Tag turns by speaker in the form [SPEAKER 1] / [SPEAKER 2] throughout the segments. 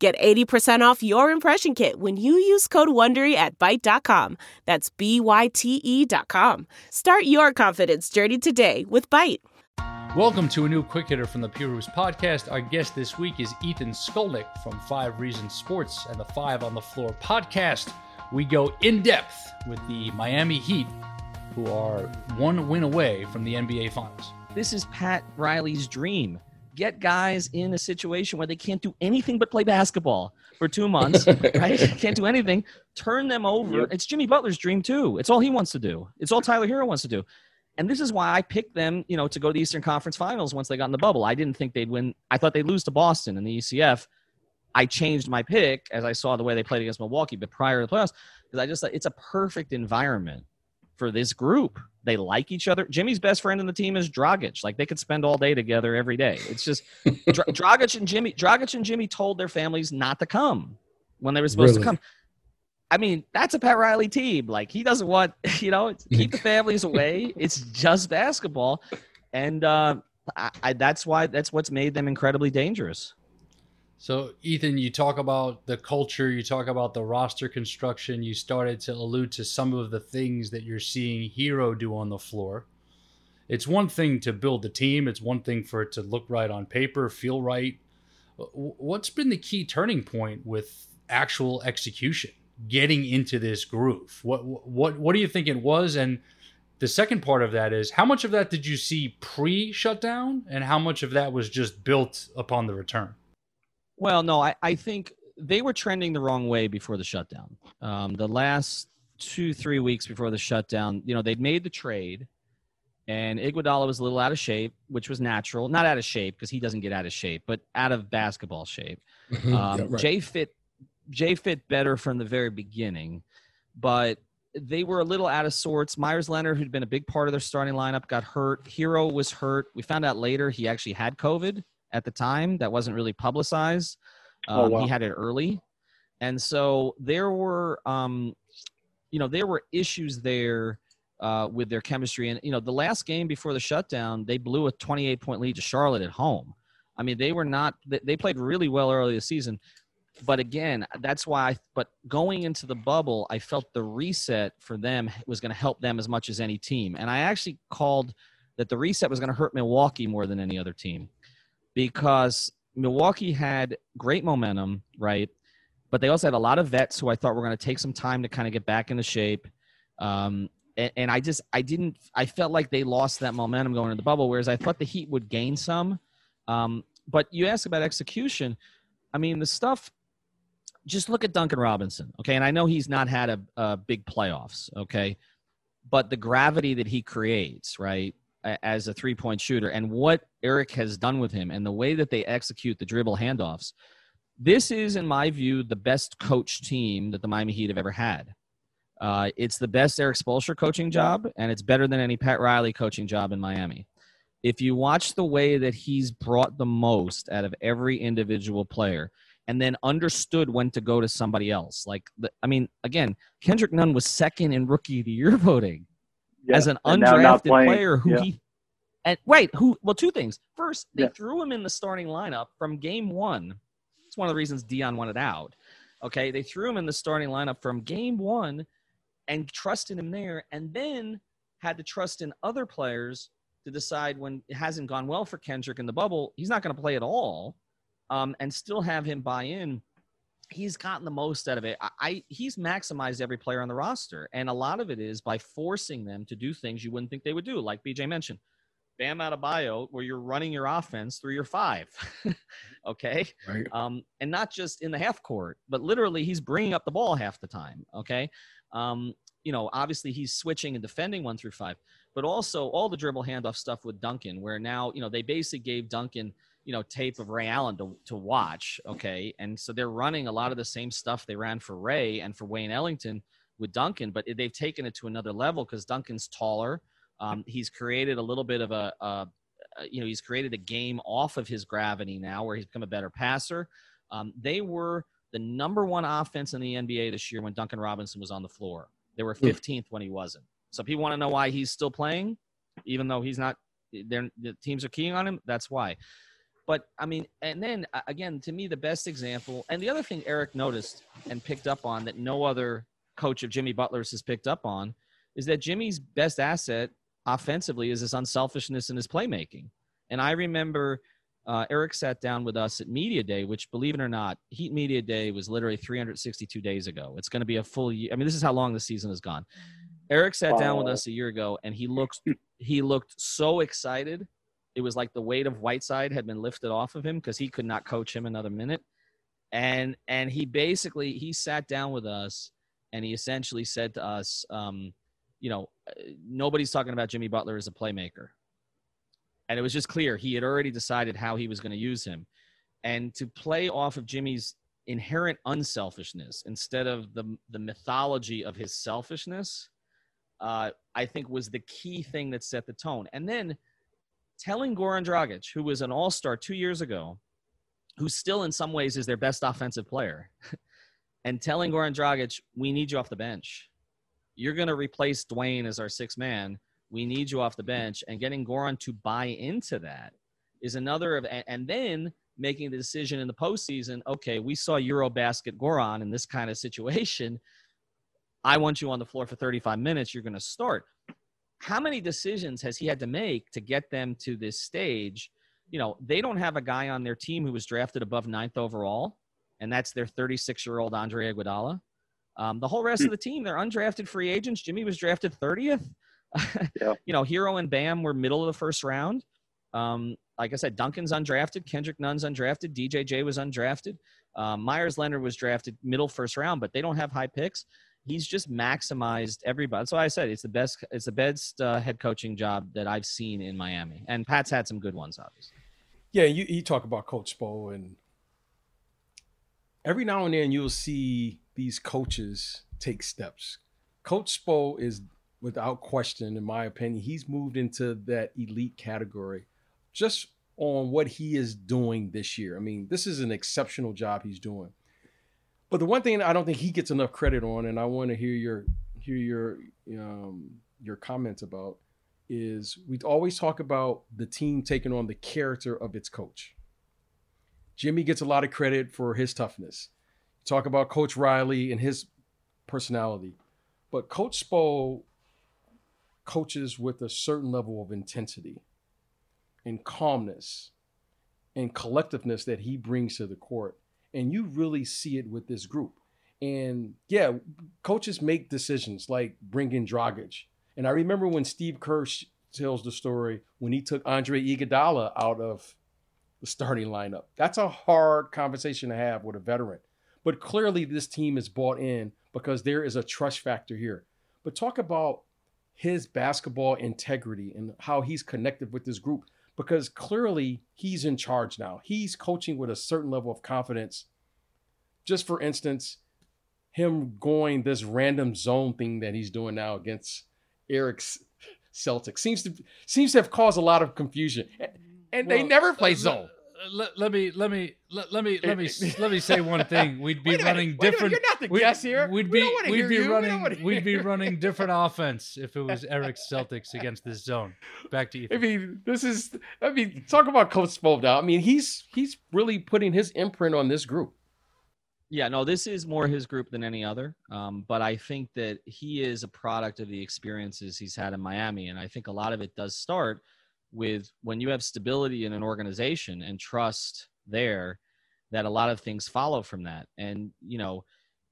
[SPEAKER 1] Get 80% off your impression kit when you use code WONDERY at Byte.com. That's B-Y-T-E dot com. Start your confidence journey today with Byte.
[SPEAKER 2] Welcome to a new quick hitter from the Pure Hoops podcast. Our guest this week is Ethan Skolnick from Five Reasons Sports and the Five on the Floor podcast. We go in depth with the Miami Heat, who are one win away from the NBA Finals.
[SPEAKER 3] This is Pat Riley's dream. Get guys in a situation where they can't do anything but play basketball for two months, right? Can't do anything. Turn them over. Yep. It's Jimmy Butler's dream too. It's all he wants to do. It's all Tyler Herro wants to do. And this is why I picked them, you know, to go to the Eastern Conference Finals once they got in the bubble. I didn't think they'd win. I thought they'd lose to Boston in the ECF. I changed my pick as I saw the way they played against Milwaukee, but prior to the playoffs, because I just thought it's a perfect environment for this group. They like each other. Jimmy's best friend in the team is Dragic. Like they could spend all day together every day. It's just Dra- Dragic and Jimmy. Dragic and Jimmy told their families not to come when they were supposed really? to come. I mean, that's a Pat Riley team. Like he doesn't want, you know, keep the families away. It's just basketball, and uh, I, I, that's why that's what's made them incredibly dangerous.
[SPEAKER 2] So, Ethan, you talk about the culture, you talk about the roster construction. You started to allude to some of the things that you're seeing Herro do on the floor. It's one thing to build the team. It's one thing for it to look right on paper, feel right. What's been the key turning point with actual execution? getting into this groove? What what what do you think it was? And the second part of that is how much of that did you see pre shutdown, and how much of that was just built upon the return?
[SPEAKER 3] Well, no, I, I think they were trending the wrong way before the shutdown. Um, the last two three weeks before the shutdown, you know, they'd made the trade. And Iguodala was a little out of shape, which was natural. Not out of shape because he doesn't get out of shape, but out of basketball shape. Um, yeah, right. Jae fit Jae fit better from the very beginning, but they were a little out of sorts. Meyers Leonard, who'd been a big part of their starting lineup, got hurt. Herro was hurt. We found out later he actually had COVID at the time. That wasn't really publicized. Oh, um, oh, wow. He had it early, and so there were, um, you know, there were issues there uh, with their chemistry. And you know, the last game before the shutdown, they blew a 28 point lead to Charlotte at home. I mean, they were not. They played really well early this season but again, that's why. I, but going into the bubble, I felt the reset for them was going to help them as much as any team. And I actually called that the reset was going to hurt Milwaukee more than any other team because Milwaukee had great momentum, right? But they also had a lot of vets who I thought were going to take some time to kind of get back into shape. Um, and, and, I just, I didn't, I felt like they lost that momentum going into the bubble, whereas I thought the Heat would gain some. Um, but you asked about execution. I mean, the stuff just look at Duncan Robinson, okay? And I know he's not had a, a big playoffs, okay? But the gravity that he creates, right, as a three point shooter, and what Eric has done with him, and the way that they execute the dribble handoffs, this is, in my view, the best coach team that the Miami Heat have ever had. Uh, it's the best Erik Spoelstra coaching job, and it's better than any Pat Riley coaching job in Miami. If you watch the way that he's brought the most out of every individual player, and then understood when to go to somebody else. Like, the, I mean, again, Kendrick Nunn was second in Rookie of the Year voting yeah. as an undrafted player who yeah. he and wait, who? Well, two things. First, they yeah. threw him in the starting lineup from game one. It's one of the reasons Dion wanted out. Okay, they threw him in the starting lineup from game one and trusted him there, and then had to trust in other players to decide when it hasn't gone well for Kendrick in the bubble, he's not going to play at all um, and still have him buy in, he's gotten the most out of it. I, I, he's maximized every player on the roster, and a lot of it is by forcing them to do things you wouldn't think they would do, like BJ mentioned. Bam Adebayo, where you're running your offense through your five, okay, right. um, and not just in the half court, but literally he's bringing up the ball half the time, okay. Um, you know, obviously he's switching and defending one through five, but also all the dribble handoff stuff with Duncan, where now you know they basically gave Duncan you know tape of Ray Allen to, to watch. Okay, and so they're running a lot of the same stuff they ran for Ray and for Wayne Ellington with Duncan, but they've taken it to another level because Duncan's taller. Um, he's created a little bit of a, a, you know, he's created a game off of his gravity now, where he's become a better passer. Um, they were the number one offense in the NBA this year when Duncan Robinson was on the floor. They were 15th when he wasn't. So people want to know why he's still playing, even though he's not. the teams are keying on him. That's why. But I mean, and then again, to me, the best example, and the other thing Eric noticed and picked up on that no other coach of Jimmy Butler's has picked up on is that Jimmy's best asset offensively is his unselfishness and his playmaking. And I remember uh, Eric sat down with us at Media Day, which, believe it or not, Heat Media Day was literally 362 days ago. It's going to be a full year. I mean, this is how long the season has gone. Eric sat wow. down with us a year ago, and he looked he looked so excited. It was like the weight of Whiteside had been lifted off of him because he could not coach him another minute. And and he basically he sat down with us and he essentially said to us, um, you know, nobody's talking about Jimmy Butler as a playmaker. And it was just clear he had already decided how he was going to use him. And to play off of Jimmy's inherent unselfishness instead of the, the mythology of his selfishness, uh, I think was the key thing that set the tone. And then telling Goran Dragic, who was an all star two years ago, who still in some ways is their best offensive player, and telling Goran Dragic, we need you off the bench. You're going to replace Dwyane as our sixth man. We need you off the bench. And getting Goran to buy into that is another of, and then making the decision in the postseason okay, we saw Eurobasket Goran in this kind of situation. I want you on the floor for 35 minutes. You're going to start. How many decisions has he had to make to get them to this stage? You know, they don't have a guy on their team who was drafted above ninth overall and that's their 36 year old Andre Iguodala. Um, the whole rest of the team, they're undrafted free agents. Jimmy was drafted 30th. yeah. You know, Herro and Bam were middle of the first round. Um, like I said, Duncan's undrafted. Kendrick Nunn's undrafted. DJJ was undrafted. Um, Meyers Leonard was drafted middle first round, but they don't have high picks. He's just maximized everybody. So I said it's the best. It's the best uh, head coaching job that I've seen in Miami, and Pat's had some good ones, obviously.
[SPEAKER 4] Yeah, you, you talk about Coach Spo and every now and then you'll see these coaches take steps. Coach Spo is, without question, in my opinion, he's moved into that elite category just on what he is doing this year. I mean, this is an exceptional job he's doing. But the one thing I don't think he gets enough credit on, and I want to hear your hear your um, your comments about, is we always talk about the team taking on the character of its coach. Jimmy gets a lot of credit for his toughness. Talk about Coach Riley and his personality, but Coach Spo coaches with a certain level of intensity and calmness and collectiveness that he brings to the court. And you really see it with this group. And yeah, coaches make decisions like bringing Dragic. And I remember when Steve Kerr tells the story when he took Andre Iguodala out of the starting lineup. That's a hard conversation to have with a veteran. But clearly, this team is bought in because there is a trust factor here. But talk about his basketball integrity and how he's connected with this group because clearly he's in charge now. He's coaching with a certain level of confidence. Just for instance, him going this random zone thing that he's doing now against Eric's Celtics seems to seems to have caused a lot of confusion and well, they never play uh, zone.
[SPEAKER 2] Let, let, me let me let, let me let me let me say one thing. We'd be running different.
[SPEAKER 4] You're not the guest here.
[SPEAKER 2] We'd be we would be you. running we would be running different offense if it was Eric Celtics against this zone. Back to you.
[SPEAKER 4] I mean, this is. I mean, talk about Coach Spo. I mean, he's he's really putting his imprint on this group.
[SPEAKER 3] Yeah, no, this is more his group than any other. Um, but I think that he is a product of the experiences he's had in Miami, and I think a lot of it does start with when you have stability in an organization and trust there that a lot of things follow from that. And you know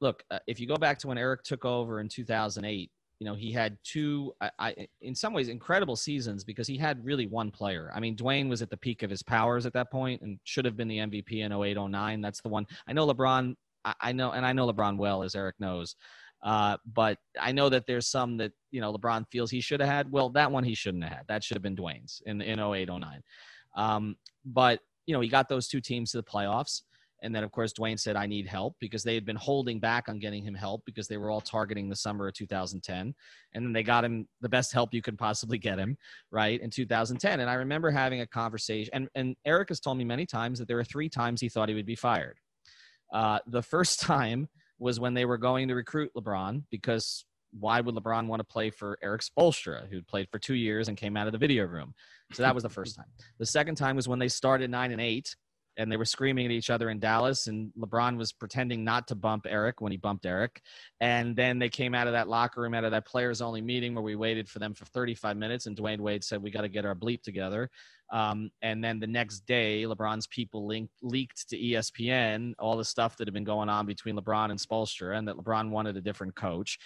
[SPEAKER 3] look uh, if you go back to when eric took over in 2008 you know he had two I, I, in some ways incredible seasons because he had really one player. I mean dwyane was at the peak of his powers at that point and should have been the mvp in 08 09 that's the one. I know lebron I, I know and i know lebron well as eric knows uh, but I know that there's some that, you know, LeBron feels he should have had. Well, that one he shouldn't have had. That should have been Dwyane's in, in 08, 09. Um, but, you know, he got those two teams to the playoffs. And then, of course, Dwyane said, I need help because they had been holding back on getting him help because they were all targeting the summer of 2010. And then they got him the best help you could possibly get him, right, in 2010. And I remember having a conversation, and, and Eric has told me many times that there were three times he thought he would be fired. Uh, the first time was when they were going to recruit LeBron because why would LeBron want to play for Erik Spoelstra, who played for two years and came out of the video room? So that was the first time. The second time was when they started nine and eight and they were screaming at each other in Dallas, and LeBron was pretending not to bump Eric when he bumped Eric. And then they came out of that locker room, out of that players only meeting where we waited for them for 35 minutes, and Dwyane Wade said, We got to get our bleep together. Um, and then the next day, LeBron's people leaked to ESPN all the stuff that had been going on between LeBron and Spoelstra, and that LeBron wanted a different coach.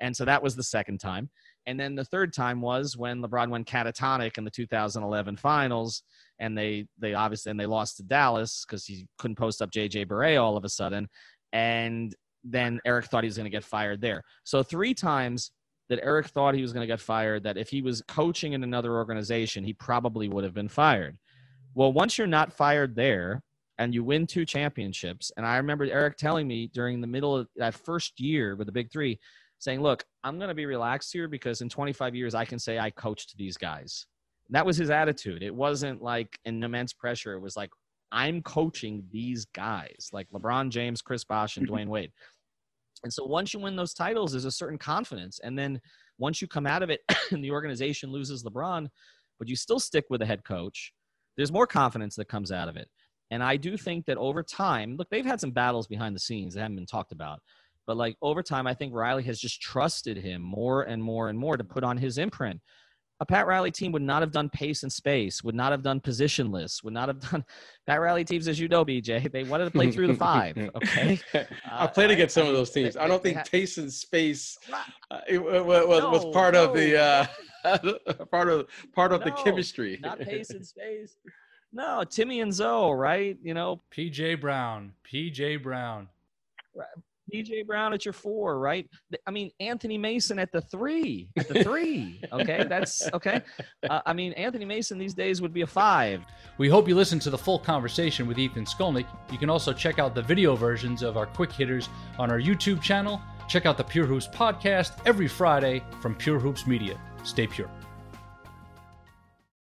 [SPEAKER 3] And so that was the second time. And then the third time was when LeBron went catatonic in the 2011 finals, and they they obviously and they lost to Dallas because he couldn't post up JJ Barea all of a sudden, and then Eric thought he was going to get fired there. So three times that Eric thought he was going to get fired. That if he was coaching in another organization, he probably would have been fired. Well, once you're not fired there, and you win two championships. And I remember Eric telling me during the middle of that first year with the Big Three, saying, look, I'm going to be relaxed here because in 25 years, I can say I coached these guys. That was his attitude. It wasn't like an immense pressure. It was like, I'm coaching these guys, like LeBron James, Chris Bosh, and mm-hmm. Dwyane Wade. And so once you win those titles, there's a certain confidence. And then once you come out of it and the organization loses LeBron, but you still stick with the head coach, there's more confidence that comes out of it. And I do think that over time, look, they've had some battles behind the scenes that haven't been talked about. But like over time, I think Riley has just trusted him more and more and more to put on his imprint. A Pat Riley team would not have done pace and space, would not have done positionless, would not have done Pat Riley teams, as you know, BJ. They wanted to play through the five. Okay,
[SPEAKER 4] I played against some of those teams. I don't think pace and space uh, was, was, was part no, of the uh, part of part of no, the chemistry.
[SPEAKER 3] Not pace and space. No, Timmy and Zo, right? You know,
[SPEAKER 2] PJ Brown, PJ Brown.
[SPEAKER 3] PJ Brown at your four, right? I mean, Anthony Mason at the three, at the three. Okay, that's okay. Uh, I mean, Anthony Mason these days would be a five.
[SPEAKER 2] We hope you listened to the full conversation with Ethan Skolnick. You can also check out the video versions of our quick hitters on our YouTube channel. Check out the Pure Hoops podcast every Friday from Pure Hoops Media. Stay pure.